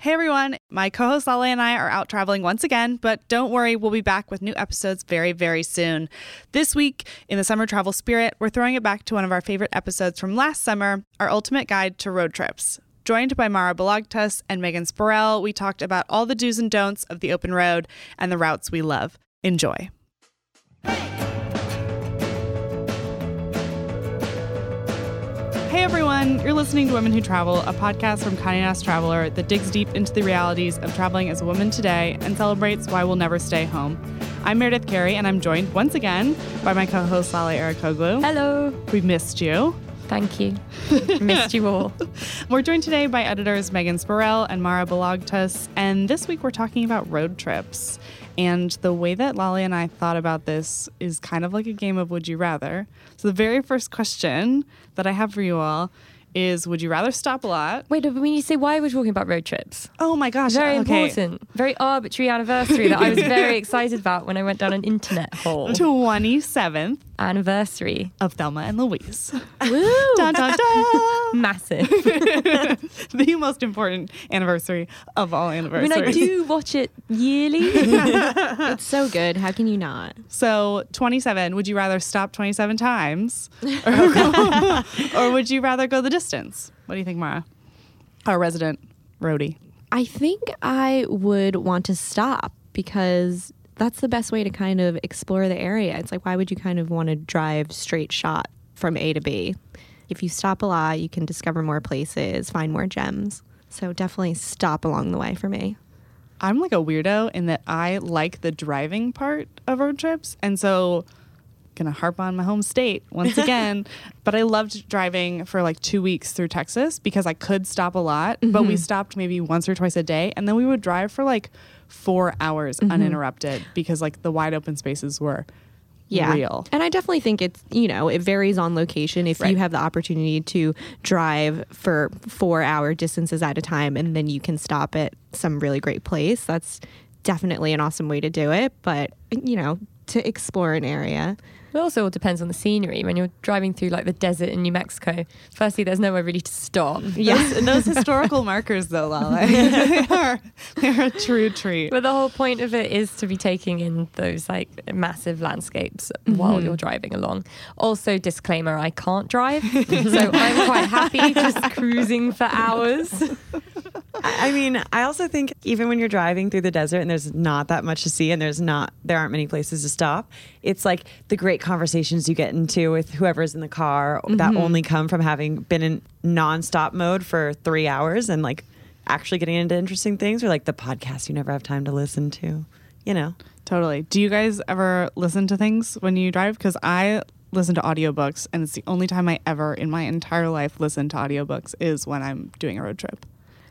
Hey everyone, my co host Lale and I are out traveling once again, but don't worry, we'll be back with new episodes very, very soon. This week, in the summer travel spirit, we're throwing it back to one of our favorite episodes from last summer our ultimate guide to road trips. Joined by Mara Balagtas and Megan Spurrell, we talked about all the do's and don'ts of the open road and the routes we love. Enjoy. Hey everyone, you're listening to Women Who Travel, a podcast from Condé Nast Traveler that digs deep into the realities of traveling as a woman today and celebrates why we'll never stay home. I'm Meredith Carey, and I'm joined once again by my co-host Lale Arikoglu. Hello. We missed you. Thank you. Missed you all. We're joined today by editors Megan Spurrell and Mara Balagtas, and this week we're talking about road trips. And the way that Lale and I thought about this is kind of like a game of Would You Rather. So, the very first question that I have for you all is Would you rather stop a lot? Wait, when you say why we're talking about road trips, Oh my gosh. very okay. important, very arbitrary anniversary that I was very excited about when I went down an internet hole. 27th Anniversary. of Thelma and Louise. Woo! dun, dun, dun. Massive. the most important anniversary of all I anniversaries. mean, I do watch it yearly. It's so good. How can you not? So, 27, would you rather stop 27 times or, go- or would you rather go the distance? What do you think, Mara? Our resident roadie. I think I would want to stop because that's the best way to kind of explore the area. It's like, why would you kind of want to drive straight shot from A to B? If you stop a lot, you can discover more places, find more gems. So definitely stop along the way for me. I'm like a weirdo in that I like the driving part of road trips. And so, gonna harp on my home state once again. but I loved driving for like two weeks through Texas because I could stop a lot, but we mm-hmm. stopped maybe once or twice a day. And then we would drive for like four hours mm-hmm. uninterrupted because like the wide open spaces were yeah. real. And I definitely think it's, you know, it varies on location. If Right. you have the opportunity to drive for four hour distances at a time and then you can stop at some really great place, that's definitely an awesome way to do it. But, you know, to explore an area. It also all depends on the scenery. When you're driving through like the desert in New Mexico, firstly, there's nowhere really to stop. Yes, and those historical markers, though, Lale, they are they're a true treat. But the whole point of it is to be taking in those like massive landscapes while mm-hmm. you're driving along. Also, disclaimer: I can't drive, so I'm quite happy just cruising for hours. I mean, I also think even when you're driving through the desert and there's not that much to see and there's not there aren't many places to stop, it's like the great conversations you get into with whoever's in the car that mm-hmm. only come from having been in non-stop mode for 3 hours and like actually getting into interesting things or like the podcast you never have time to listen to, you know. Totally. Do you guys ever listen to things when you drive? Because I listen to audiobooks, and it's the only time I ever in my entire life listen to audiobooks is when I'm doing a road trip.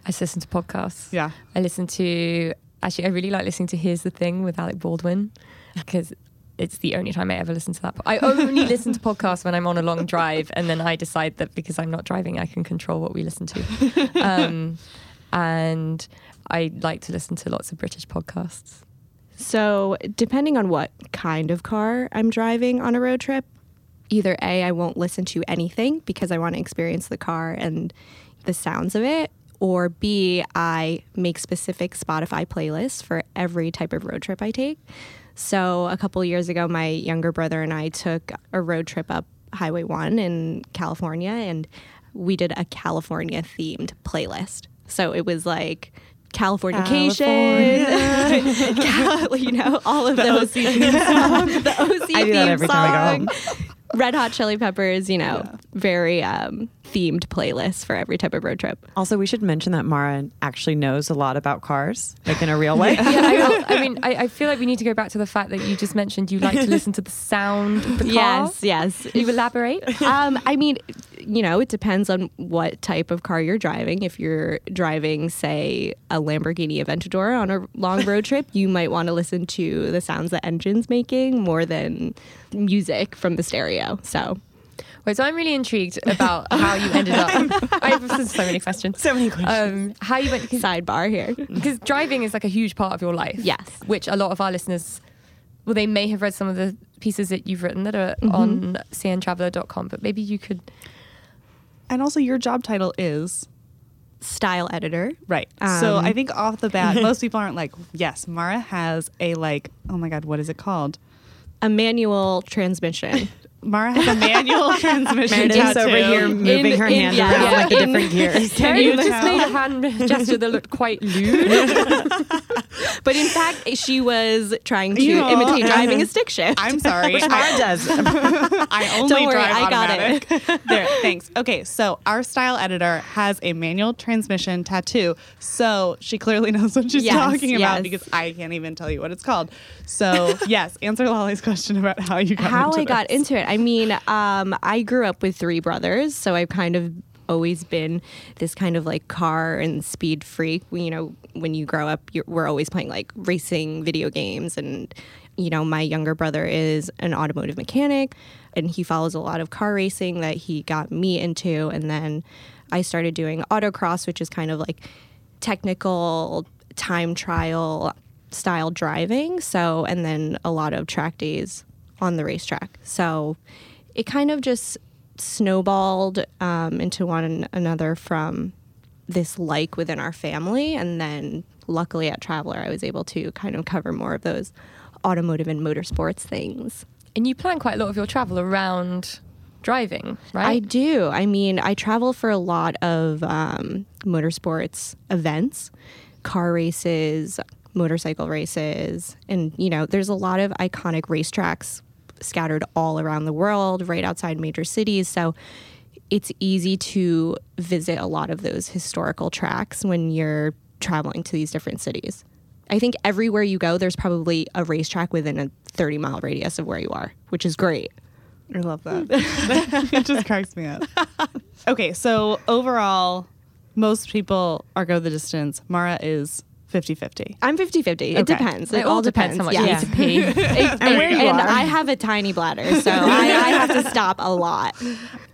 I just listen to podcasts. Yeah. I listen to actually I really like listening to Here's the Thing with Alec Baldwin because it's the only time I ever listen to that. I only listen to podcasts when I'm on a long drive, and then I decide that because I'm not driving, I can control what we listen to. Um, and I like to listen to lots of British podcasts. So, depending on what kind of car I'm driving on a road trip, either A, I won't listen to anything because I want to experience the car and the sounds of it, or B, I make specific Spotify playlists for every type of road trip I take. So, a couple years ago, my younger brother and I took a road trip up Highway 1 in California, and we did a California themed playlist. So, it was like Californication, Cal- you know, all of the those theme songs, the OC I do that theme every time I go song, Red Hot Chili Peppers, you know, very um, themed playlists for every type of road trip. Also, we should mention that Mara actually knows a lot about cars, like in a real way. Yeah, I, I mean, I, I feel like we need to go back to the fact that you just mentioned you like to listen to the sound of the car. Yes, yes. Can you elaborate? um, I mean, you know, it depends on what type of car you're driving. If you're driving, say, a Lamborghini Aventador on a long road trip, you might want to listen to the sounds the engine's making more than music from the stereo. So, Wait, so I'm really intrigued about how you ended up. I have so many questions. So many questions. Um, how you went sidebar here. because driving is like a huge part of your life. Yes. Which a lot of our listeners, well, they may have read some of the pieces that you've written that are on cntraveler.com, but maybe you could. And also, your job title is style editor. Right. so Um, I think off the bat, most people aren't like, yes, Mara has a like, oh my God, what is it called? A manual transmission. Mara has a manual transmission Meredith's tattoo. over here moving In- her in- hand yeah, around yeah. like the different gears. Can you you just tell? made a hand gesture that looked quite lewd. but in fact, she was trying to You know, imitate uh-huh. driving a stick shift. I'm sorry. Which Mara does. I only Don't worry, drive I got it. automatic. there, thanks. Okay, so our style editor has a manual transmission tattoo, so she clearly knows what she's Yes, talking about yes. because I can't even tell you what it's called. So yes, answer Lale's question about how you got how into I got into it. I mean, um, I grew up with three brothers, so I've kind of always been this kind of like car and speed freak. You know, when you grow up, we're always playing like racing video games, and you know, my younger brother is an automotive mechanic, and he follows a lot of car racing that he got me into, and then I started doing autocross, which is kind of like technical time trial style driving. So, and then a lot of track days on the racetrack. So it kind of just snowballed um, into one another from this like within our family. And then luckily at Traveler, I was able to kind of cover more of those automotive and motorsports things. and you plan quite a lot of your travel around driving, right? I do. I mean, I travel for a lot of um, motorsports events, car races, motorcycle races, and you know, there's a lot of iconic racetracks scattered all around the world, right outside major cities. So it's easy to visit a lot of those historical tracks when you're traveling to these different cities. I think everywhere you go, there's probably a racetrack within a 30 mile radius of where you are, which is great. I love that. it just cracks me up. Okay, so overall, most people are go the distance. Mara is 50 50. I'm 50 50. It Okay. depends. It all depends how much you yeah. need to pee. and where you and are. I have a tiny bladder, so I, I have to stop a lot.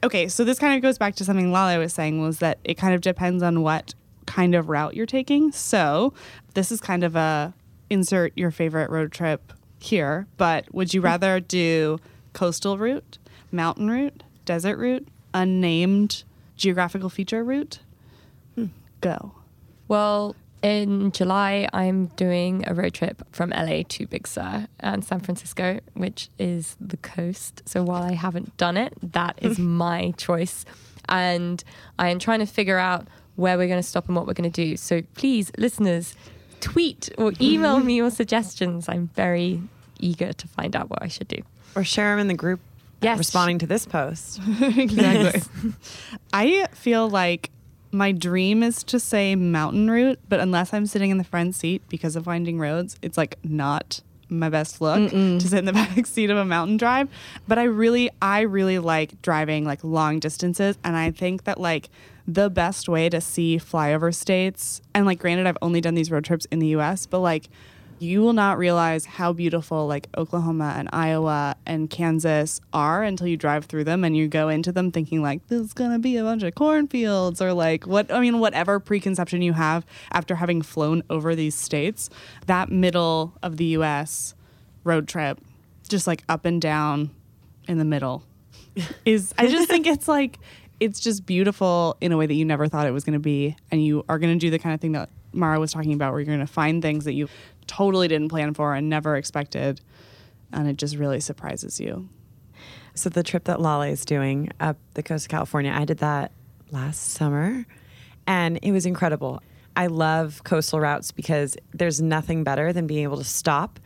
Okay, so this kind of goes back to something Lale was saying was that it kind of depends on what kind of route you're taking. So this is kind of a insert your favorite road trip here, but would you rather do coastal route, mountain route, desert route, unnamed geographical feature route? Hmm. Go. Well, in July, I'm doing a road trip from LA to Big Sur and San Francisco, which is the coast. So while I haven't done it, that is hmm. my choice. And I am trying to figure out where we're going to stop and what we're going to do. So please, listeners, tweet or email mm-hmm. me your suggestions. I'm very eager to find out what I should do. or share them in the group Yes. responding to this post. Exactly. I feel like my dream is to say mountain route, but unless I'm sitting in the front seat because of winding roads, it's like not my best look to sit in the back seat of a mountain drive. But I really, I really like driving like long distances, and I think that like the best way to see flyover states, and like granted, I've only done these road trips in the U.S., but like you will not realize how beautiful like Oklahoma and Iowa and Kansas are until you drive through them and you go into them thinking like this is gonna be a bunch of cornfields or like what I mean whatever preconception you have after having flown over these states. That middle of the U.S. road trip, just like up and down in the middle, is I just think it's like it's just beautiful in a way that you never thought it was going to be, and you are going to do the kind of thing that Mara was talking about, where you're going to find things that you totally didn't plan for and never expected, and it just really surprises you. So the trip that Lale is doing up the coast of California, I did that last summer, and it was incredible. I love coastal routes because there's nothing better than being able to stop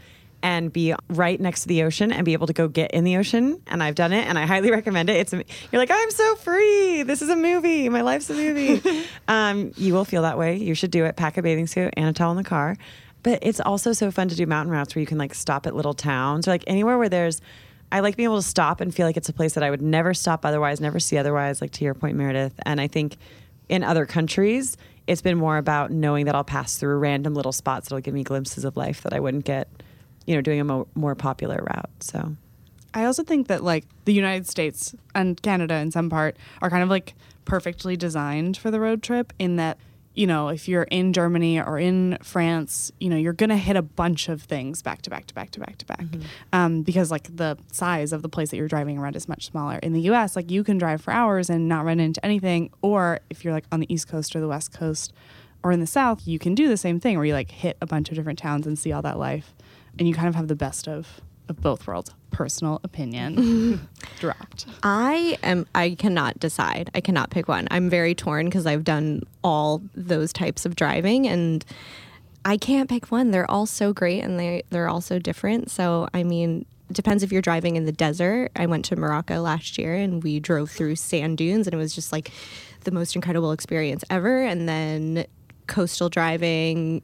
and be right next to the ocean and be able to go get in the ocean. And I've done it, and I highly recommend it. It's you're like I'm so free. This is a movie. My life's a movie. um, you will feel that way. You should do it. Pack a bathing suit and a towel in the car. But it's also so fun to do mountain routes where you can like stop at little towns or like anywhere where there's I like being able to stop and feel like it's a place that I would never stop otherwise, never see otherwise, like to your point, Meredith. And I think in other countries, it's been more about knowing that I'll pass through random little spots that'll give me glimpses of life that I wouldn't get, you know, doing a mo- more popular route. So I also think that like the United States and Canada in some part are kind of like perfectly designed for the road trip in that you know, if you're in Germany or in France, you know, you're going to hit a bunch of things back to back to back to back to back. Um, because like the size of the place that you're driving around is much smaller. In the US, like you can drive for hours and not run into anything. Or if you're like on the East Coast or the West Coast or in the South, you can do the same thing where you like hit a bunch of different towns and see all that life. And you kind of have the best of, of both worlds. Personal opinion dropped. I am. I cannot decide. I cannot pick one. I'm very torn because I've done all those types of driving, and I can't pick one. They're all so great, and they they're all so different. So I mean, depends if you're driving in the desert. I went to Morocco last year, and we drove through sand dunes, and it was just like the most incredible experience ever. And then coastal driving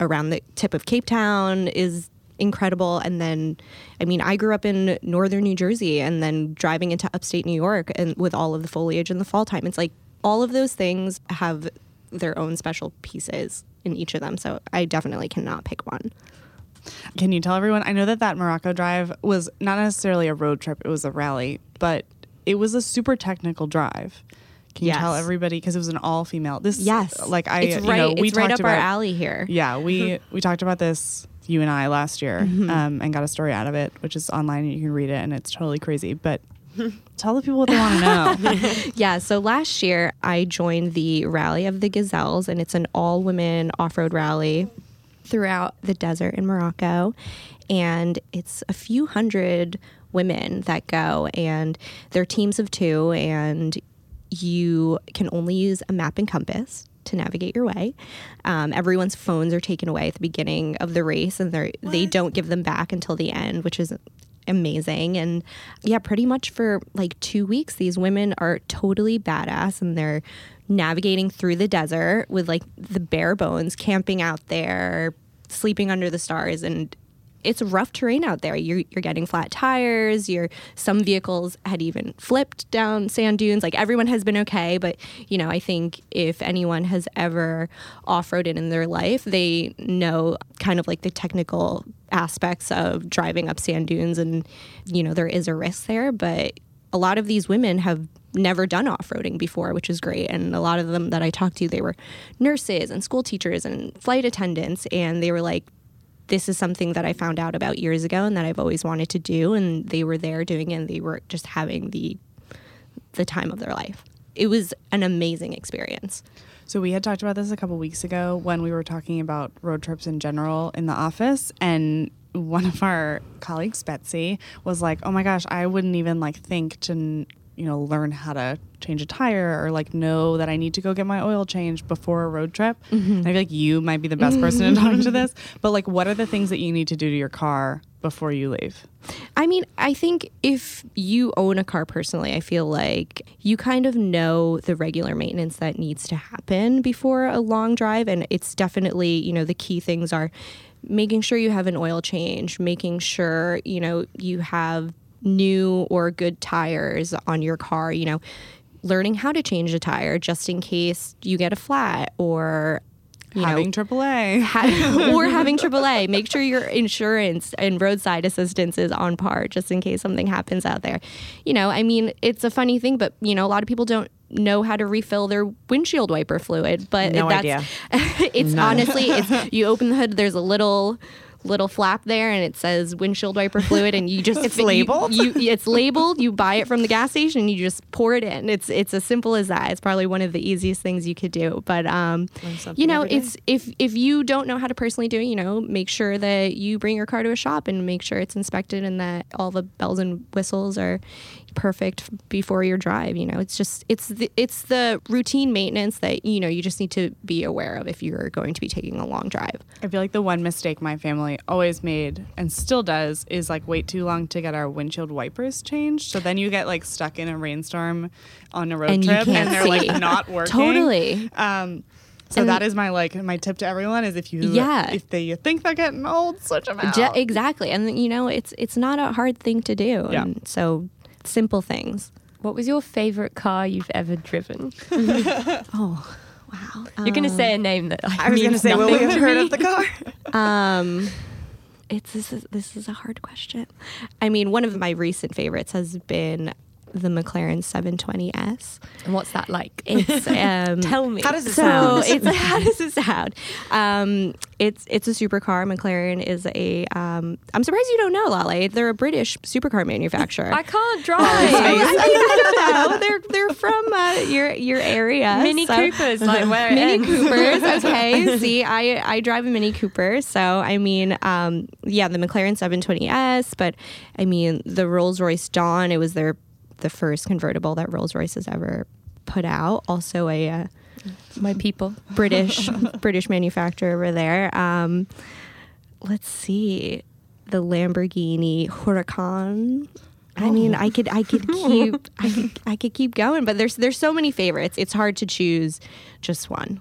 around the tip of Cape Town is incredible. And then, I mean, I grew up in northern New Jersey and then driving into upstate New York and with all of the foliage in the fall time. It's like all of those things have their own special pieces in each of them. So I definitely cannot pick one. Can you tell everyone? I know that that Morocco drive was not necessarily a road trip, it was a rally, but it was a super technical drive. Can you Yes. tell everybody because it was an all female? This Yes. like I it's you right, know, we it's right talked up our alley here. Yeah, we we talked about this you and I last year Mm-hmm. um, and got a story out of it, which is online and you can read it and it's totally crazy. But tell the people what they want to know. Yeah, so last year I joined the Rally of the Gazelles, and it's an all women off road rally throughout the desert in Morocco. And it's a few hundred women that go, and they're teams of two, and you can only use a map and compass to navigate your way. Um, everyone's phones are taken away at the beginning of the race, and they they don't give them back until the end, which is amazing. And yeah, pretty much for like two weeks, these women are totally badass, and they're navigating through the desert with like the bare bones, camping out there, sleeping under the stars, and it's rough terrain out there. You're, you're getting flat tires. You're some vehicles had even flipped down sand dunes. Like everyone has been okay, but you know, I think if anyone has ever off-roaded in their life, they know kind of like the technical aspects of driving up sand dunes, and you know, there is a risk there. But a lot of these women have never done off-roading before which is great and a lot of them that i talked to they were nurses and school teachers and flight attendants and they were like this is something that I found out about years ago and that I've always wanted to do. And they were there doing it and they were just having the the time of their life. It was an amazing experience. So we had talked about this a couple weeks ago when we were talking about road trips in general in the office and one of our colleagues Betsy was like, "Oh my gosh, I wouldn't even like think to you know learn how to change a tire or like know that I need to go get my oil changed before a road trip." And I feel like you might be the best person to talk to this, but like what are the things that you need to do to your car before you leave? I mean, I think if you own a car personally, I feel like you kind of know the regular maintenance that needs to happen before a long drive. And it's definitely, you know, the key things are making sure you have an oil change, making sure, you know, you have new or good tires on your car, you know, learning how to change a tire just in case you get a flat or you know, Having AAA. ha- or having AAA. Make sure your insurance and roadside assistance is on par just in case something happens out there. You know, I mean, it's a funny thing, but you know, a lot of people don't know how to refill their windshield wiper fluid. But No that's, idea. it's honestly, it's you open the hood. There's a little. Little flap there, and it says windshield wiper fluid, and you just It's you- labeled? You, it's labeled. You buy it from the gas station, you just pour it in. It's it's as simple as that. It's probably one of the easiest things you could do. But um, you know, it's if if you don't know how to personally do it, you know, make sure that you bring your car to a shop and make sure it's inspected and that all the bells and whistles are perfect before your drive. You know, it's just it's the it's the routine maintenance that you know you just need to be aware of if you're going to be taking a long drive. I feel like the one mistake my family always made and still does is like wait too long to get our windshield wipers changed. So then you get like stuck in a rainstorm on a road And trip and they're see. like not working. Totally. Um, so And- that is my like my tip to everyone is if you Yeah. if they you think they're getting old, switch them out. Je- exactly, and you know, it's it's not a hard thing to do. Yeah. And so simple things. What was your favorite car you've ever driven? Oh, wow. You're going to say a name that I was going to say, will we have heard of the car? Um, it's this is this is a hard question. I mean, one of my recent favorites has been the McLaren 720S. And what's that like? It's um, Tell me. How does it so sound? it's how does it sound? Um, it's it's a supercar. McLaren is a. Um, I'm surprised you don't know, Lale. They're a British supercar manufacturer. I can't drive. I, don't know. They're they're from uh, your your area. Mini so- Coopers, like where Mini ends. Coopers. Okay. See, I I drive a Mini Cooper, so I mean, um, yeah, the McLaren 720S, but I mean the Rolls Royce Dawn. It was their the first convertible that Rolls Royce has ever put out. Also a. Uh, My people. British British manufacturer over there. Um, let's see, the Lamborghini Huracan. I mean, I could I could keep I could I could keep going, but there's there's so many favorites. It's hard to choose just one.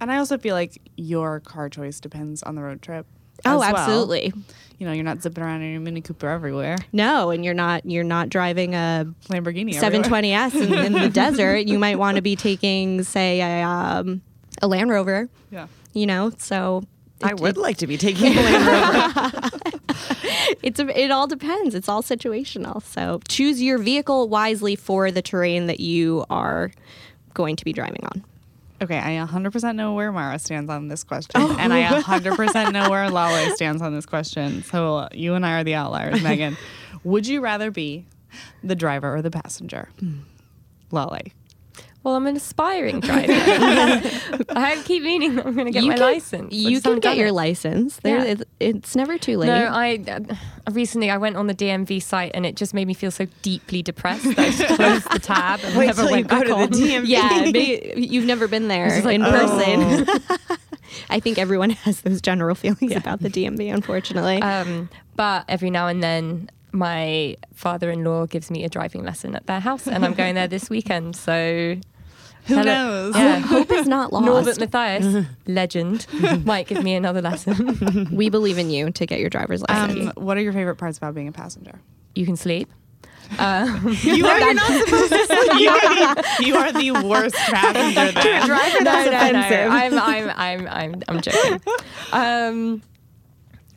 And I also feel like your car choice depends on the road trip. Oh, as well. absolutely. You know, you're not zipping around in your Mini Cooper everywhere. No, and you're not you're not driving a Lamborghini. 720s in, in the desert. You might want to be taking, say, a um, a Land Rover. Yeah. You know, so I it- would like to be taking a Land Rover. it's a, it all depends. It's all situational. So choose your vehicle wisely for the terrain that you are going to be driving on. Okay, I 100% know where Mara stands on this question, Oh. and I 100% know where Lale stands on this question. So you and I are the outliers, Megan. Would you rather be the driver or the passenger? Hmm. Lale. Well, I'm an aspiring driver. I keep meaning that I'm going to get you my can, license. You can get your it. license. There, Yeah. it, it's never too late. No, I uh, recently I went on the DMV site and it just made me feel so deeply depressed that I just closed the tab and Wait never went back on. the DMV. yeah, maybe you've never been there like, in oh. person. I think everyone has those general feelings about the DMV, unfortunately. Um, but every now and then, my father-in-law gives me a driving lesson at their house, and I'm going there this weekend. So Who Hello- knows? Yeah. Hope is not lost. Norbert Matthias, legend, might give me another lesson. we believe in you to get your driver's license. Um, what are your favorite parts about being a passenger? you can sleep. Um, You are, you're not supposed to sleep. You are the, you are the worst passenger then. Driver, that's no, no, no. I'm, I'm, I'm, I'm, I'm joking. Um,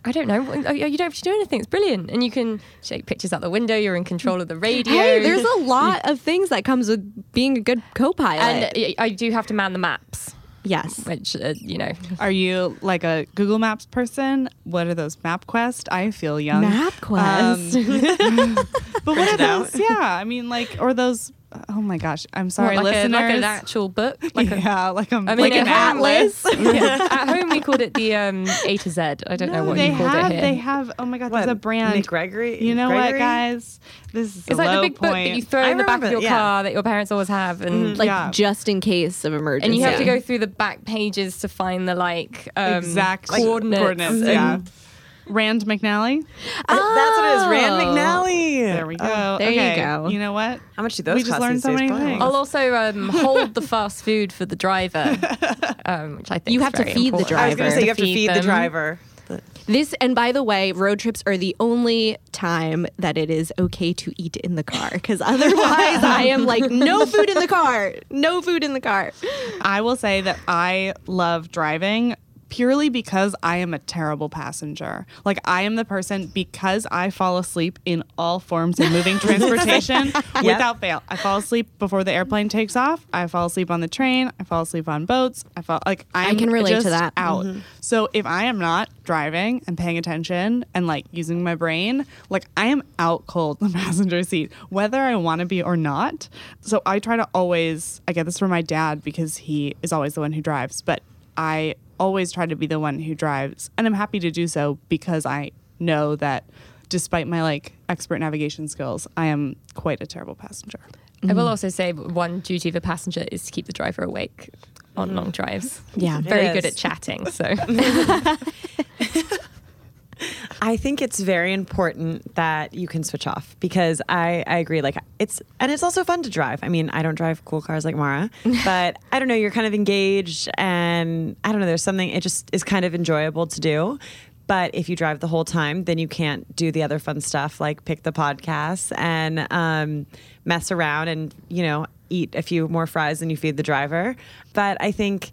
I don't know. You you don't have to do anything. It's brilliant, and you can take pictures out the window. You're in control of the radio. hey, there's a lot of things that comes with being a good co-pilot. and I- I do have to man the maps, yes. which uh, you know. Are you like a Google Maps person? What are those? MapQuest? I feel young. MapQuest. Um, but what are Print it out. those? Yeah, I mean, like, or those? Oh my gosh, I'm sorry, What, like, a, like an actual book. Like a, yeah, like a I mean, like at an home- atlas. yeah. At home, we called it the um, A to Z. I don't know what they you called have. it here. They have. Oh my god, What, there's a brand. Nick Gregory? You know what, guys? This is it's a like low the big book that you throw I in the back of remember, your yeah. car that your parents always have, and like Yeah. just in case of emergency. and you have to go through the back pages to find the like um, exact like, coordinates. coordinates. and- Yeah. Rand McNally. That's what it is. Rand Oh. McNally. There we go. there you go. You know what? How much do those We just learned so many Wow. things. I'll also um, hold the fast food for the driver, um, which I think You is have to very feed the important. I was going to driver. say you have to feed the them. driver. This, and by the way, road trips are the only time that it is okay to eat in the car because otherwise I am like, no food in the car, no food in the car. I will say that I love driving purely because I am a terrible passenger. Like I am the person because I fall asleep in all forms of moving transportation without fail. I fall asleep before the airplane takes off. I fall asleep on the train. I fall asleep on boats. I fall like I'm can relate to that. Out. Mm-hmm. So if I am not driving and paying attention and like using my brain, like I am out cold in the passenger seat, whether I want to be or not. So I try to always, I get this from my dad because he is always the one who drives, but I always try to be the one who drives. And I'm happy to do so because I know that despite my like expert navigation skills, I am quite a terrible passenger. I will also say one duty of a passenger is to keep the driver awake on long drives. Yeah. Very It good at chatting. So I think it's very important that you can switch off because I, I agree. Like it's and it's also fun to drive. I mean, I don't drive cool cars like Mara, but I don't know. You're kind of engaged, and I don't know. There's something. It just is kind of enjoyable to do. But if you drive the whole time, then you can't do the other fun stuff like pick the podcasts and um, mess around and you know eat a few more fries than you feed the driver. But I think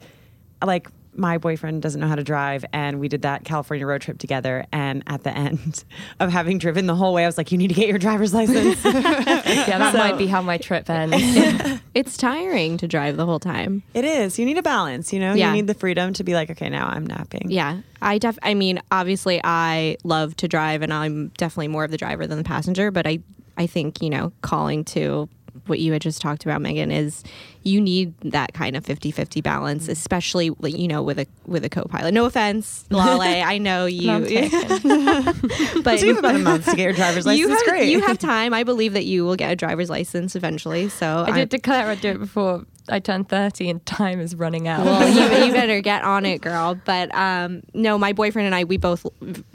like my boyfriend doesn't know how to drive, and we did that California road trip together. And at the end of having driven the whole way, I was like, "You need to get your driver's license." yeah, that So- might be how my trip ends. It's tiring to drive the whole time. it is. You need a balance. You know, Yeah. you need the freedom to be like, "Okay, now I'm napping." Yeah, I def. I mean, obviously, I love to drive, and I'm definitely more of the driver than the passenger. But I, I think you know, calling to what you had just talked about, Megan, is you need that kind of 50-50 balance, especially you know with a with a co-pilot. No offense, Lale, I know you, but you have about a month to get your driver's license. you have Great. you have time. I believe that you will get a driver's license eventually. So I did declare I'd do it before I turned 30 and time is running out. well, you, you better get on it, girl. But um, no, my boyfriend and I, we both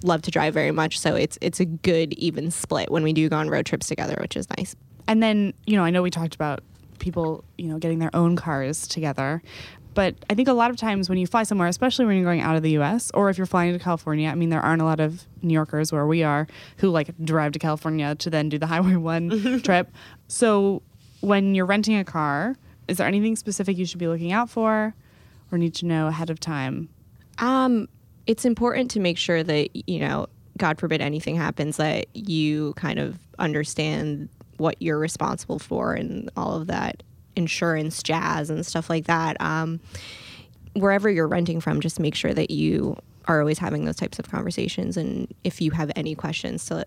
love to drive very much, so it's it's a good even split when we do go on road trips together, which is nice. And then, you know, I know we talked about people, you know, getting their own cars together. But I think a lot of times when you fly somewhere, especially when you're going out of the US or if you're flying to California, I mean, there aren't a lot of New Yorkers where we are who like drive to California to then do the Highway 1 trip. So when you're renting a car, is there anything specific you should be looking out for or need to know ahead of time? Um, it's important to make sure that you know, God forbid anything happens, that you kind of understand what you're responsible for and all of that insurance jazz and stuff like that. Um, wherever you're renting from, just make sure that you are always having those types of conversations. And if you have any questions, to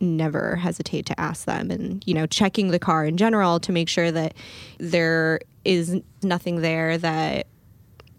never hesitate to ask them. And you know, checking the car in general to make sure that there is nothing there that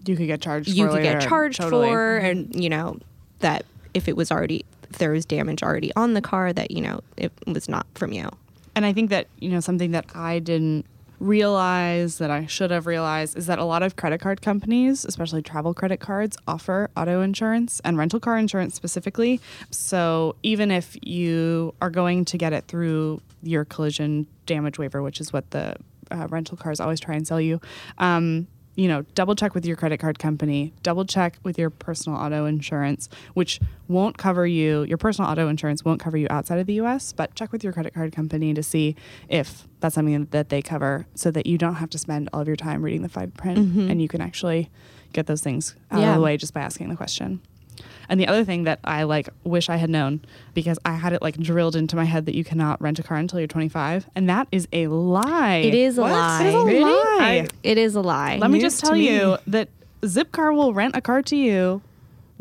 You could get charged you could get charged Totally. for, and you know that if it was already if there was damage already on the car, that you know it was not from you. And I think that, you know, something that I didn't realize that I should have realized is that a lot of credit card companies, especially travel credit cards, offer auto insurance and rental car insurance specifically. So even if you are going to get it through your collision damage waiver, which is what the uh, rental cars always try and sell you, um, you know, double check with your credit card company, double check with your personal auto insurance, which won't cover you, your personal auto insurance won't cover you outside of the US, but check with your credit card company to see if that's something that they cover so that you don't have to spend all of your time reading the fine print mm-hmm. and you can actually get those things out Yeah. of the way just by asking the question. And the other thing that I like wish I had known because I had it like drilled into my head that you cannot rent a car until you're 25, and that is a lie. It is a What? lie. It is a Really? lie. It is a lie. Let me just tell me. you that Zipcar will rent a car to you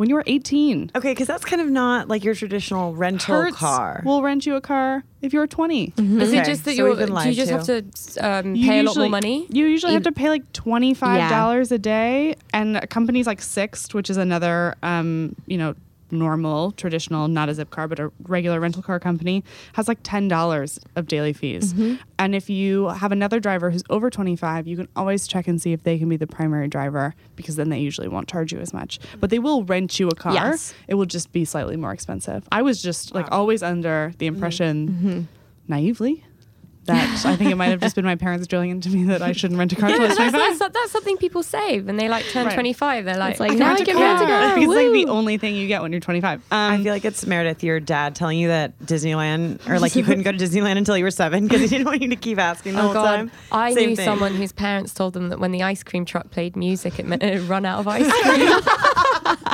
when you were 18. Okay, because that's kind of not like your traditional rental Hertz car. will rent you a car if you're 20. Is Okay, it just that so you're, do you just to. have to um, You pay a lot more money? You usually have to pay like $25 a day. And companies like Sixt, which is another, um, you know, normal, traditional, not a Zipcar, but a regular rental car company, has like $10 of daily fees. Mm-hmm. And if you have another driver who's over 25, you can always check and see if they can be the primary driver because then they usually won't charge you as much. But they will rent you a car. Yes. It will just be slightly more expensive. I was just like always under the mm-hmm. impression, mm-hmm. naively, that I think it might have just been my parents drilling into me that I shouldn't rent a car till I was that's, 25. that's, that's something people say when they like turn Right. 25. They're like, It's like, I now can I can car. rent a car. because it's like the only thing you get when you're 25. Um, I feel like it's Meredith, your dad, telling you that Disneyland, or like you couldn't go to Disneyland until you were seven because he didn't want you to keep asking the Oh whole God! time. I Same knew thing. someone whose parents told them that when the ice cream truck played music, it meant it had run out of ice cream.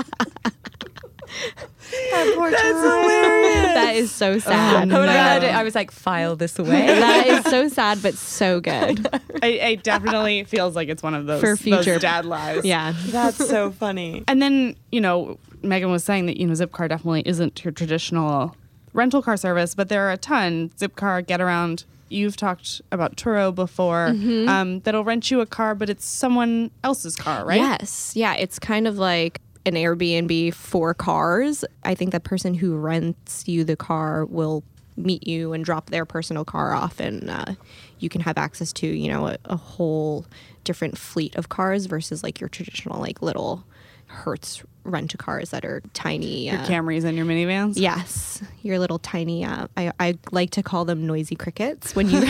That's hilarious. that is so sad. no. when I heard it, I was like, "File this away." that is so sad, but so good. it, it definitely feels like it's one of those, For those future- dad lies. Yeah. That's so funny. And then, you know, Megan was saying that, you know, Zipcar definitely isn't your traditional rental car service, but there are a ton. Zipcar, Getaround. You've talked about Turo before. Mm-hmm. Um, that'll rent you a car, but it's someone else's car, right? Yes. Yeah. It's kind of like an Airbnb for cars. I think the person who rents you the car will meet you and drop their personal car off, and uh, you can have access to, you know, a, a whole different fleet of cars versus like your traditional, like little Hertz rent a cars that are tiny. Your uh, Camrys and your minivans. Yes, your little tiny. Uh, I I like to call them noisy crickets. When you,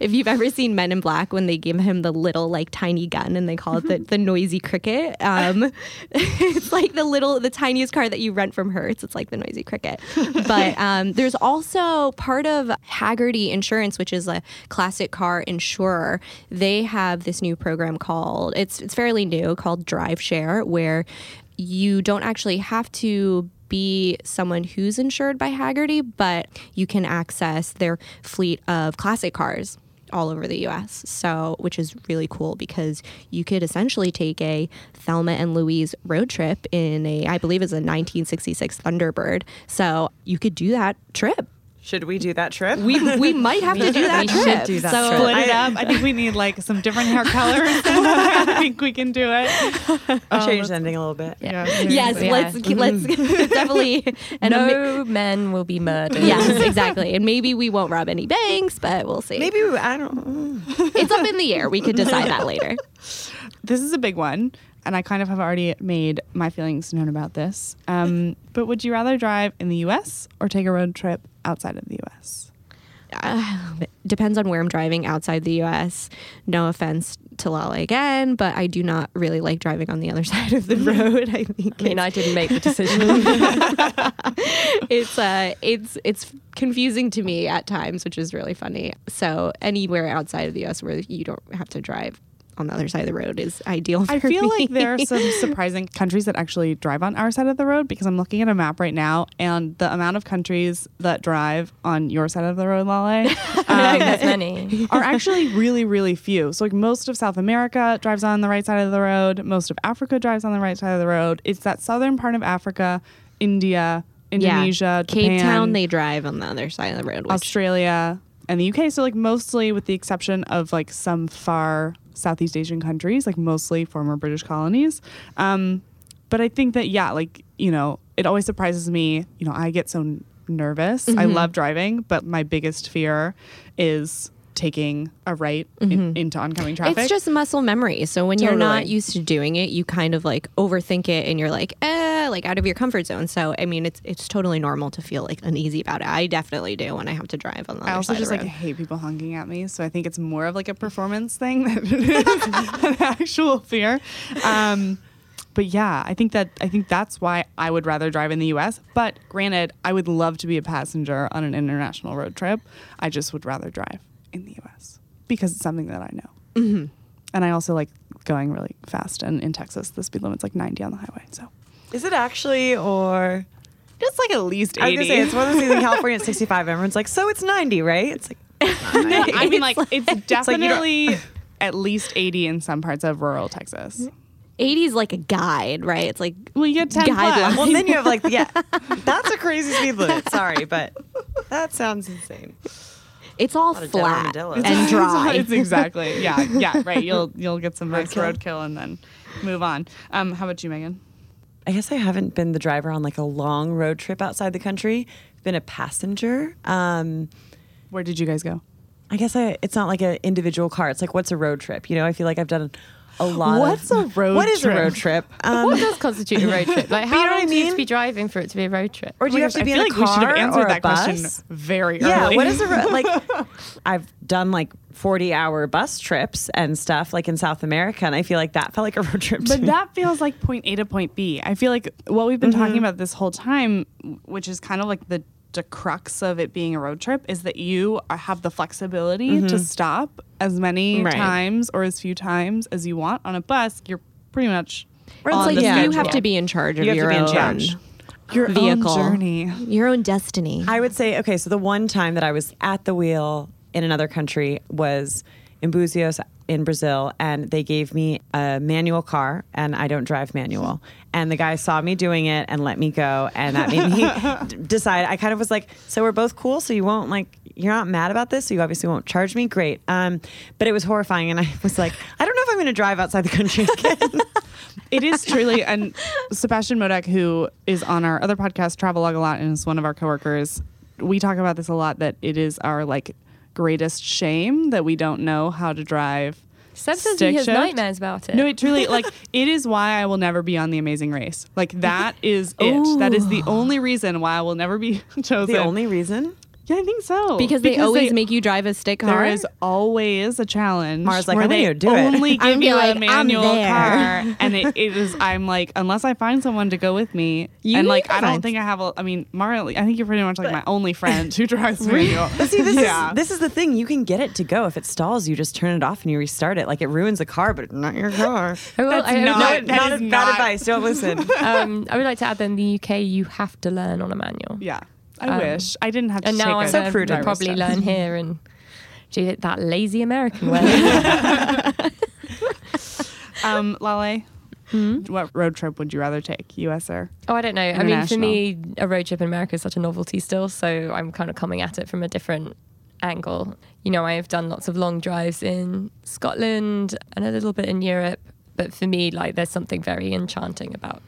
if you've ever seen Men in Black, when they give him the little like tiny gun and they call it the, the noisy cricket, um, it's like the little the tiniest car that you rent from Hertz. It's like the noisy cricket. But um, there's also part of Hagerty Insurance, which is a classic car insurer. They have this new program called it's it's fairly new called Drive Share, where you don't actually have to be someone who's insured by Hagerty, but you can access their fleet of classic cars all over the US. So, which is really cool because you could essentially take a Thelma and Louise road trip in a, I believe it's a 1966 Thunderbird. So, you could do that trip. Should we do that trip? We, we might have to do that We should trip. do that so, trip. Split it up. I think we need like some different hair colors. I think we can do it. I'll change the ending a little bit. Yeah. Yes, Yeah. let's let's definitely and ama- no men will be murdered. yes, exactly. And maybe we won't rob any banks, but we'll see. Maybe we, I don't. it's up in the air. We could decide that later. This is a big one, and I kind of have already made my feelings known about this. Um, but would you rather drive in the U.S. or take a road trip outside of the U.S.? Uh, depends on where I'm driving outside the U.S. No offense to Lale again, but I do not really like driving on the other side of the road. I think I mean, I didn't make the decision. it's uh it's it's confusing to me at times, which is really funny. So anywhere outside of the US where you don't have to drive on the other side of the road is ideal for I feel me. like there are some surprising countries that actually drive on our side of the road because I'm looking at a map right now, and the amount of countries that drive on your side of the road, Lale, I uh, don't think there's many. are actually really, really few. So, like, most of South America drives on the right side of the road. Most of Africa drives on the right side of the road. It's that southern part of Africa, India, Indonesia, Cape Japan, Town they drive on the other side of the road. Australia, and the UK. So, like, mostly with the exception of like some far Southeast Asian countries, like mostly former British colonies. Um, but I think that, yeah, like, you know, it always surprises me. You know, I get so nervous. I love driving, but my biggest fear is taking a right in, into oncoming traffic. it's just muscle memory. So when you're not used to doing it, you kind of like overthink it and you're like, eh, like out of your comfort zone. So I mean it's it's totally normal to feel like uneasy about it. I definitely do when I have to drive on the I also just like hate people honking at me, so I think it's more of like a performance thing than an actual fear. Um, but yeah, I think that I think that's why I would rather drive in the U.S. But granted, I would love to be a passenger on an international road trip. I just would rather drive in the U.S. because it's something that I know, Mm-hmm. and I also like going really fast. And in Texas, the speed limit's like 90 on the highway, so Is it actually or? just like at least 80. I was gonna say it's one of those things in California. It's 65. Everyone's like, so it's 90, right? It's like, I mean, like it's like you don't- definitely at least 80 in some parts of rural Texas. 80 is like a guide, right? It's like Well, you get 10 Guidelines. plus. well, then you have like, yeah, that's a crazy speed limit. Sorry, but that sounds insane. It's all of flat armadillos. and dry. it's exactly yeah, yeah, right. You'll you'll get some nice Roadkill. roadkill and then move on. Um, how about you, Megan? I guess I haven't been the driver on like a long road trip outside the country. I've been a passenger. Um, Where did you guys go? I guess I, it's not like an individual car. It's like what's a road trip? You know, I feel like I've done a lot. What's of, a road What is trip? a road trip? Um, what does constitute a road trip? Like, you how know long I do you have mean? to be driving for it to be a road trip? or do you have to I be feel in a like we should have car answered or a that question bus? very early. Yeah, what is a ro- like? I've done like forty-hour bus trips and stuff, like in South America, and I feel like that felt like a road trip. to But me. that feels like point A to point B. I feel like what we've been Mm-hmm. talking about this whole time, which is kind of like the, the crux of it being a road trip, is that you are- have the flexibility to stop as many Mm-hmm. Right. times or as few times as you want. On a bus, you're pretty much Or it's on like the you have to be in charge of You have your own charge. your vehicle own journey. your own destiny. I would say, okay, so the one time that I was at the wheel in another country was in Buzios in Brazil, and they gave me a manual car, and I don't drive manual. And the guy saw me doing it and let me go, and that made me d- decide. I kind of was like, so we're both cool, so you won't like, you're not mad about this, so you obviously won't charge me. Great. Um, but it was horrifying, and I was like, I don't know if I'm going to drive outside the country again. It is truly, and Sebastian Modak, who is on our other podcast, Travelog a lot, and is one of our coworkers, we talk about this a lot. That it is our like greatest shame that we don't know how to drive. Seb says stick he has shift. nightmares about it. No, it truly like it is why I will never be on the Amazing Race. Like that is it. That is the only reason why I will never be chosen. the only reason. Yeah, I think so. Because they always make you drive a stick car. There is always a challenge. Mara's like, where "I'm they gonna do it." only give I'm you like, a "I'm manual there." car, and it, it is. I'm like, unless I find someone to go with me, You and like, need I don't find- think I have. a I mean, Mara, I think you're pretty much like my only friend who drives manual. But see, this yeah. is this is the thing. You can get it to go. If it stalls, you just turn it off and you restart it. Like it ruins the car, but not your car. Well, That's I, I would not- like- that not is bad not- advice. Don't listen. um, I would like to add that in the UK, you have to learn on a manual. yeah, I Um, wish I didn't have to. And now I'm So prudent. probably learn here and do it that lazy American way. Um, Lale, Hmm? what road trip would you rather take, U.S. or? Oh, I don't know. I mean, for me, a road trip in America is such a novelty still, so I'm kind of coming at it from a different angle. You know, I have done lots of long drives in Scotland and a little bit in Europe, but for me, like, there's something very enchanting about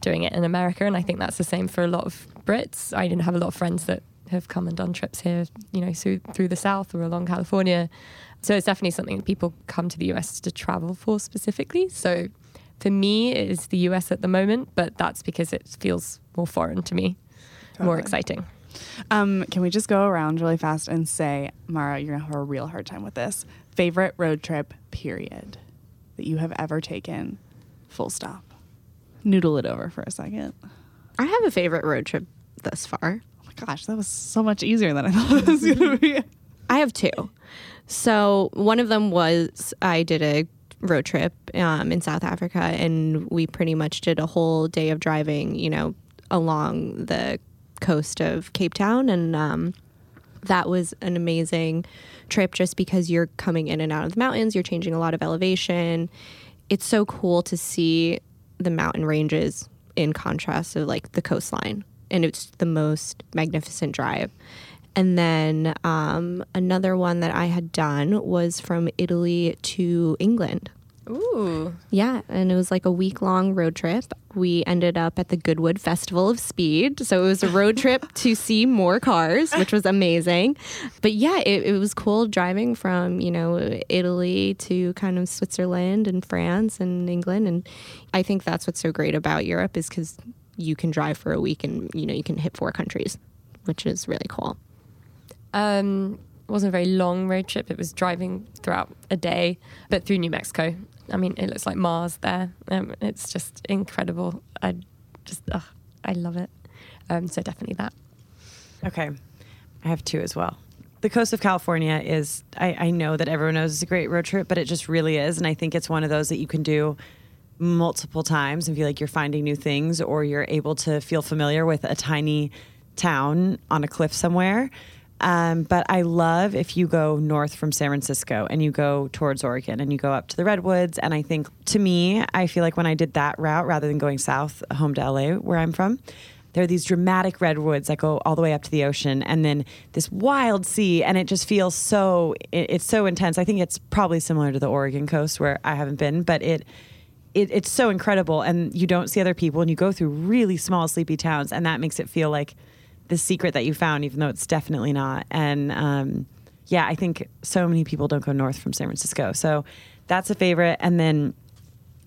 doing it in America, and I think that's the same for a lot of Brits. I didn't have a lot of friends that have come and done trips here, you know, through, through the South or along California. So it's definitely something that people come to the US to travel for specifically. So for me, it is the US at the moment, but that's because it feels more foreign to me, more exciting. Um, can we just go around really fast and say, Mara, you're gonna have a real hard time with this. Favorite road trip, period, that you have ever taken, full stop. Noodle it over for a second. I have a favorite road trip thus far. Oh my gosh, that was so much easier than I thought it was gonna be. I have two. So one of them was I did a road trip um, in South Africa, and we pretty much did a whole day of driving, you know, along the coast of Cape Town, and um, that was an amazing trip just because you're coming in and out of the mountains, you're changing a lot of elevation. It's so cool to see the mountain ranges in contrast to like the coastline, and it's the most magnificent drive. And then um, another one that I had done was from Italy to England. Ooh. Yeah, and it was like a week long road trip. We ended up at the Goodwood Festival of Speed. So it was a road trip to see more cars, which was amazing. But yeah, it, it was cool driving from, you know, Italy to kind of Switzerland and France and England. And I think that's what's so great about Europe is because you can drive for a week and, you know, you can hit four countries, which is really cool. Um, it wasn't a very long road trip. It was driving throughout a day, but through New Mexico. I mean, it looks like Mars there. Um, it's just incredible. I just, ugh, I love it. Um, so definitely that. Okay. I have two as well. The coast of California is, I, I know that everyone knows it's a great road trip, but it just really is. And I think it's one of those that you can do multiple times and feel like you're finding new things or you're able to feel familiar with a tiny town on a cliff somewhere. Um, but I love if you go north from San Francisco and you go towards Oregon and you go up to the redwoods. And I think to me, I feel like when I did that route rather than going south home to LA, where I'm from, there are these dramatic redwoods that go all the way up to the ocean and then this wild sea. And it just feels so it, it's so intense. I think it's probably similar to the oregon coast where i haven't been but it, it it's so incredible. And you don't see other people and you go through really small sleepy towns and that makes it feel like the secret that you found even though it's definitely not. And um, yeah i think so many people don't go north from san francisco. So that's a favorite. And then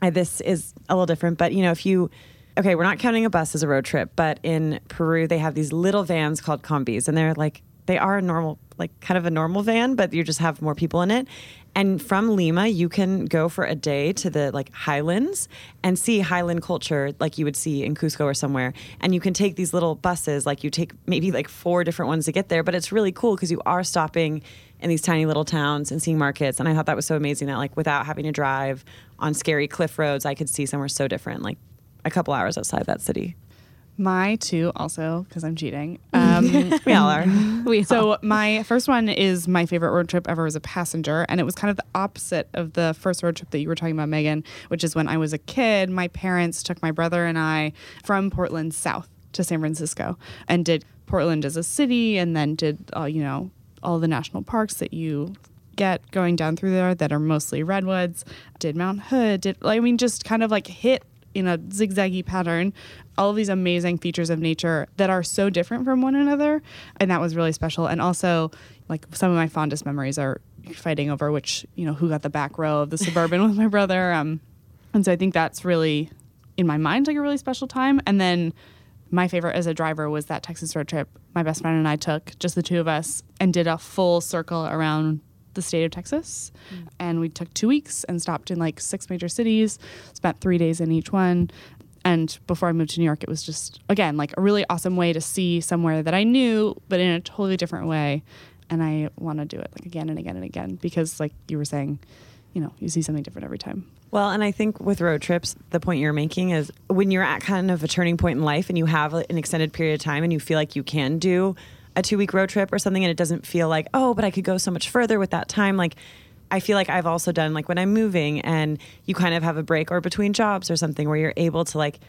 I, this is a little different, but you know, if you, okay, we're not counting a bus as a road trip, but in Peru, they have these little vans called combis, and they're like, they are a normal, like kind of a normal van, but you just have more people in it. And from Lima, you can go for a day to the like highlands and see highland culture like you would see in Cusco or somewhere. And you can take these little buses, like you take maybe like four different ones to get there, but it's really cool because you are stopping in these tiny little towns and seeing markets. And I thought that was so amazing that like without having to drive on scary cliff roads, I could see somewhere so different, like a couple hours outside that city. My two also because I'm cheating. Um, We all are. We so my first one is my favorite road trip ever as a passenger, and it was kind of the opposite of the first road trip that you were talking about, Megan, which is when I was a kid. My parents took my brother and I from Portland south to San Francisco and did Portland as a city, and then did uh, you know all the national parks that you get going down through there that are mostly redwoods. Did Mount Hood. Did I mean just kind of like hit in a zigzaggy pattern all of these amazing features of nature that are so different from one another. And that was really special. And also like some of my fondest memories are fighting over which you know who got the back row of the suburban with my brother. Um and so i think that's really in my mind like a really special time. And then my favorite as a driver was that Texas road trip my best friend and I took, just the two of us, and did a full circle around the state of Texas. Mm. And we took two weeks and stopped in like six major cities, spent three days in each one. And before I moved to New York, it was just, again, like a really awesome way to see somewhere that I knew, but in a totally different way. And I want to do it like again and again and again because, like you were saying, you know, you see something different every time. Well, and I think with road trips, the point you're making is when you're at kind of a turning point in life and you have an extended period of time and you feel like you can do a two week road trip or something and it doesn't feel like, oh, but I could go so much further with that time. Like, I feel like I've also done like when I'm moving and you kind of have a break or between jobs or something where you're able to like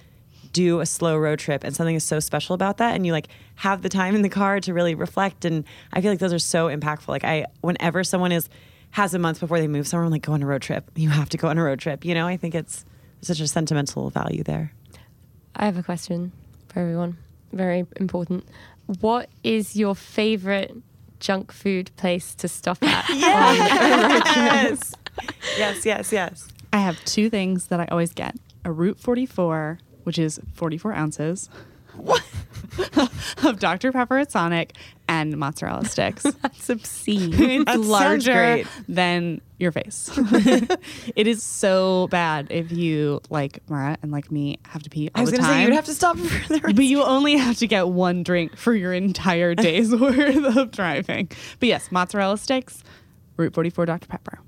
do a slow road trip and something is so special about that and you like have the time in the car to really reflect and I feel like those are so impactful. Like I whenever someone is has a month before they move somewhere, I'm like, go on a road trip. You have to go on a road trip. You know, I think it's such a sentimental value there. I have a question for everyone. Very important. What is your favorite junk food place to stop at? Yes. yes, yes, yes. I have two things that I always get a Route 44, which is 44 ounces of Dr. Pepper at Sonic, and mozzarella sticks. That's obscene. it's That larger than your face. it is so bad if you, like Mara and like me, have to pee all I was the going to time. say you'd have to stop for the but you only have to get one drink for your entire day's worth of driving. But yes, mozzarella sticks, Route 44 Dr. Pepper.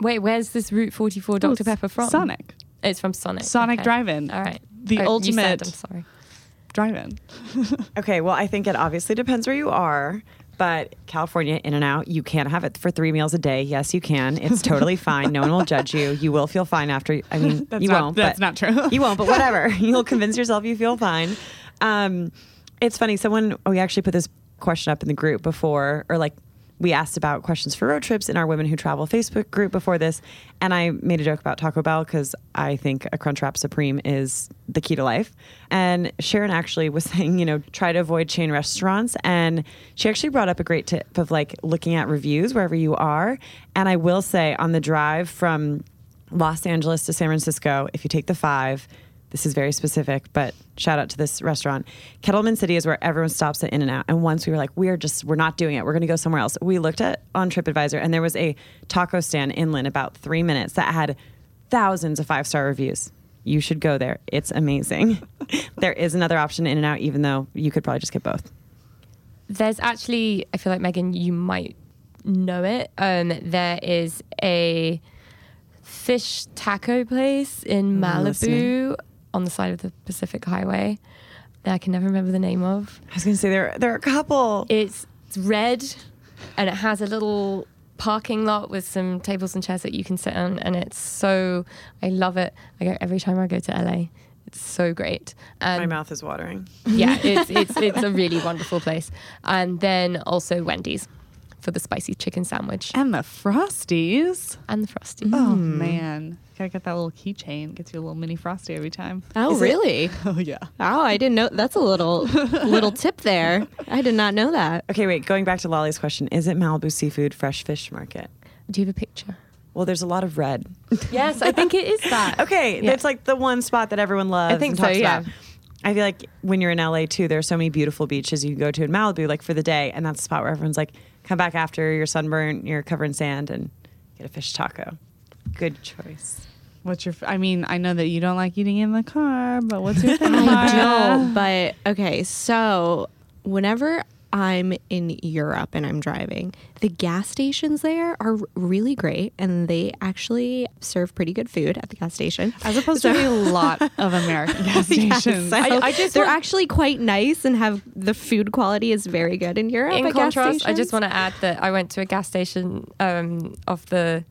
Wait, where's this Route 44 Dr. Pepper from? Sonic. It's from Sonic. Sonic okay. Drive-In. All right. The Oh, you said, ultimate- I'm sorry. Drive in. Okay, well, I think it obviously depends where you are, but California In-N-Out, you can have it for three meals a day. Yes, you can. It's totally fine. No one will judge you. You will feel fine after. I mean, That's you not- won't. that's not true. You won't, but whatever. You'll convince yourself you feel fine. Um, it's funny. Someone we actually put this question up in the group before, or like we asked about questions for road trips in our Women Who Travel Facebook group before this, and I made a joke about Taco Bell because I think a Crunchwrap Supreme is the key to life. And Sharon actually was saying, you know, try to avoid chain restaurants, and she actually brought up a great tip of like looking at reviews wherever you are. And I will say, on the drive from Los Angeles to San Francisco, if you take the five, this is very specific, but shout out to this restaurant. Kettleman City is where everyone stops at In-N-Out. And once we were like, we are just, we're not doing it. We're going to go somewhere else. We looked at on TripAdvisor and there was a taco stand inland about three minutes that had thousands of five star reviews. You should go there. It's amazing. there is another option In-N-Out, even though you could probably just get both. There's actually, I feel like Megan, you might know it. Um, there is a fish taco place in Malibu listening. On the side of the Pacific Highway that I can never remember the name of. I was going to say there, there are a couple. It's, it's red and it has a little parking lot with some tables and chairs that you can sit on and it's so I love it. I go every time I go to LA. It's so great. Um, My mouth is watering. yeah, it's it's it's a really wonderful place. And then also Wendy's for the spicy chicken sandwich And the Frosties. and the frosties. Oh, man. Gotta get that little keychain. Gets you a little mini Frosty every time. Oh, Is it- really? Oh, yeah. Oh, I didn't know. That's a little little tip there. I did not know that. Okay, wait, going back to Lale's question is it Malibu Seafood Fresh Fish Market? Do you have a picture? Well, there's a lot of red. Yes, I think it is that. Okay, Yeah. that's like the one spot that everyone loves. I think and so, talks yeah. About. I feel like when you're in LA too, there are so many beautiful beaches you can go to in Malibu, like for the day, and that's the spot where everyone's like, come back after your sunburn, you're covered in sand, and get a fish taco. Good choice. What's your, I mean, I know that you don't like eating in the car, but what's your thing? I Mara? don't. But okay, so whenever I'm in Europe and I'm driving, the gas stations there are really great and they actually serve pretty good food at the gas station. As opposed to a lot of American gas Yes, stations. so I- I just they're want- actually quite nice and have the food quality is very good in Europe. In gas contrast, I just want to add that I went to a gas station um, off the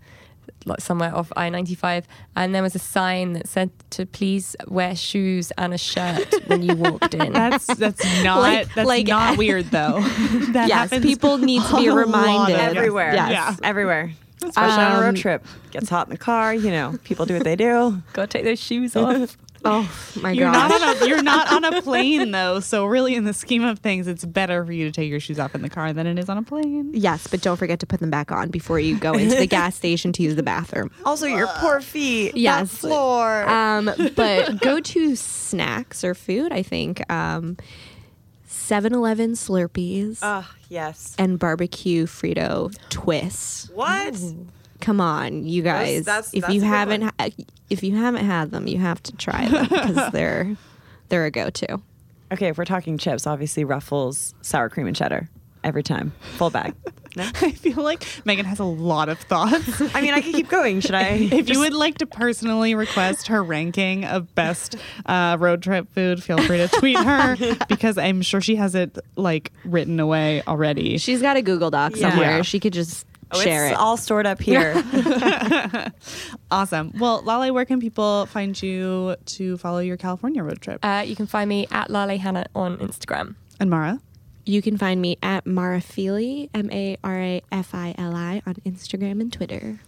like somewhere off I ninety five, and there was a sign that said to please wear shoes and a shirt when you walked in. That's that's not Like- that's like- not weird though. that yes, people need to be reminded Everywhere. Yes. Yeah. Everywhere. Especially on a Um, road trip. Gets hot in the car, you know, people do what they do. Gotta take those shoes off. Oh my You're gosh. not on a you're not on a plane though, so really in the scheme of things, it's better for you to take your shoes off in the car than it is on a plane. yes, but don't forget to put them back on before you go into the gas station to use the bathroom. Also, your poor feet. that Yes. floor. Um, but go to snacks or food, I think. Um, 7-Eleven Slurpees Ah, yes. and barbecue Frito twists. What? Come on, you guys. that's- if that's you haven't ha- if you haven't had them, you have to try them because they're they're a go-to. Okay, if we're talking chips, obviously Ruffles, sour cream and cheddar. Every time. Full bag. No? I feel like Megan has a lot of thoughts. I mean, I could keep going. Should I? If you would like to personally request her ranking of best uh, road trip food, feel free to tweet her because I'm sure she has it like written away already. She's got a Google Doc somewhere. Yeah. She could just Oh, share it's it. all stored up here. Awesome. Well, Lale, where can people find you to follow your California road trip? Uh, you can find me at Lale Hannah on Instagram. And Mara? You can find me at Mara Marafili, M A R A F I L I, on Instagram and Twitter.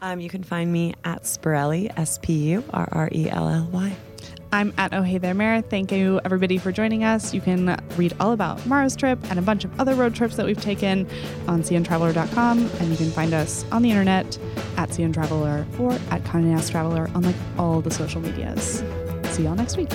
um, you can find me at Spurrelly, S P U R R E L L Y. I'm at Oh Hey There Mara. Thank you everybody for joining us. You can read all about Mara's trip and a bunch of other road trips that we've taken on cntraveler.com. And you can find us on the internet at cntraveler or at Condé Traveler on like all the social medias. See y'all next week.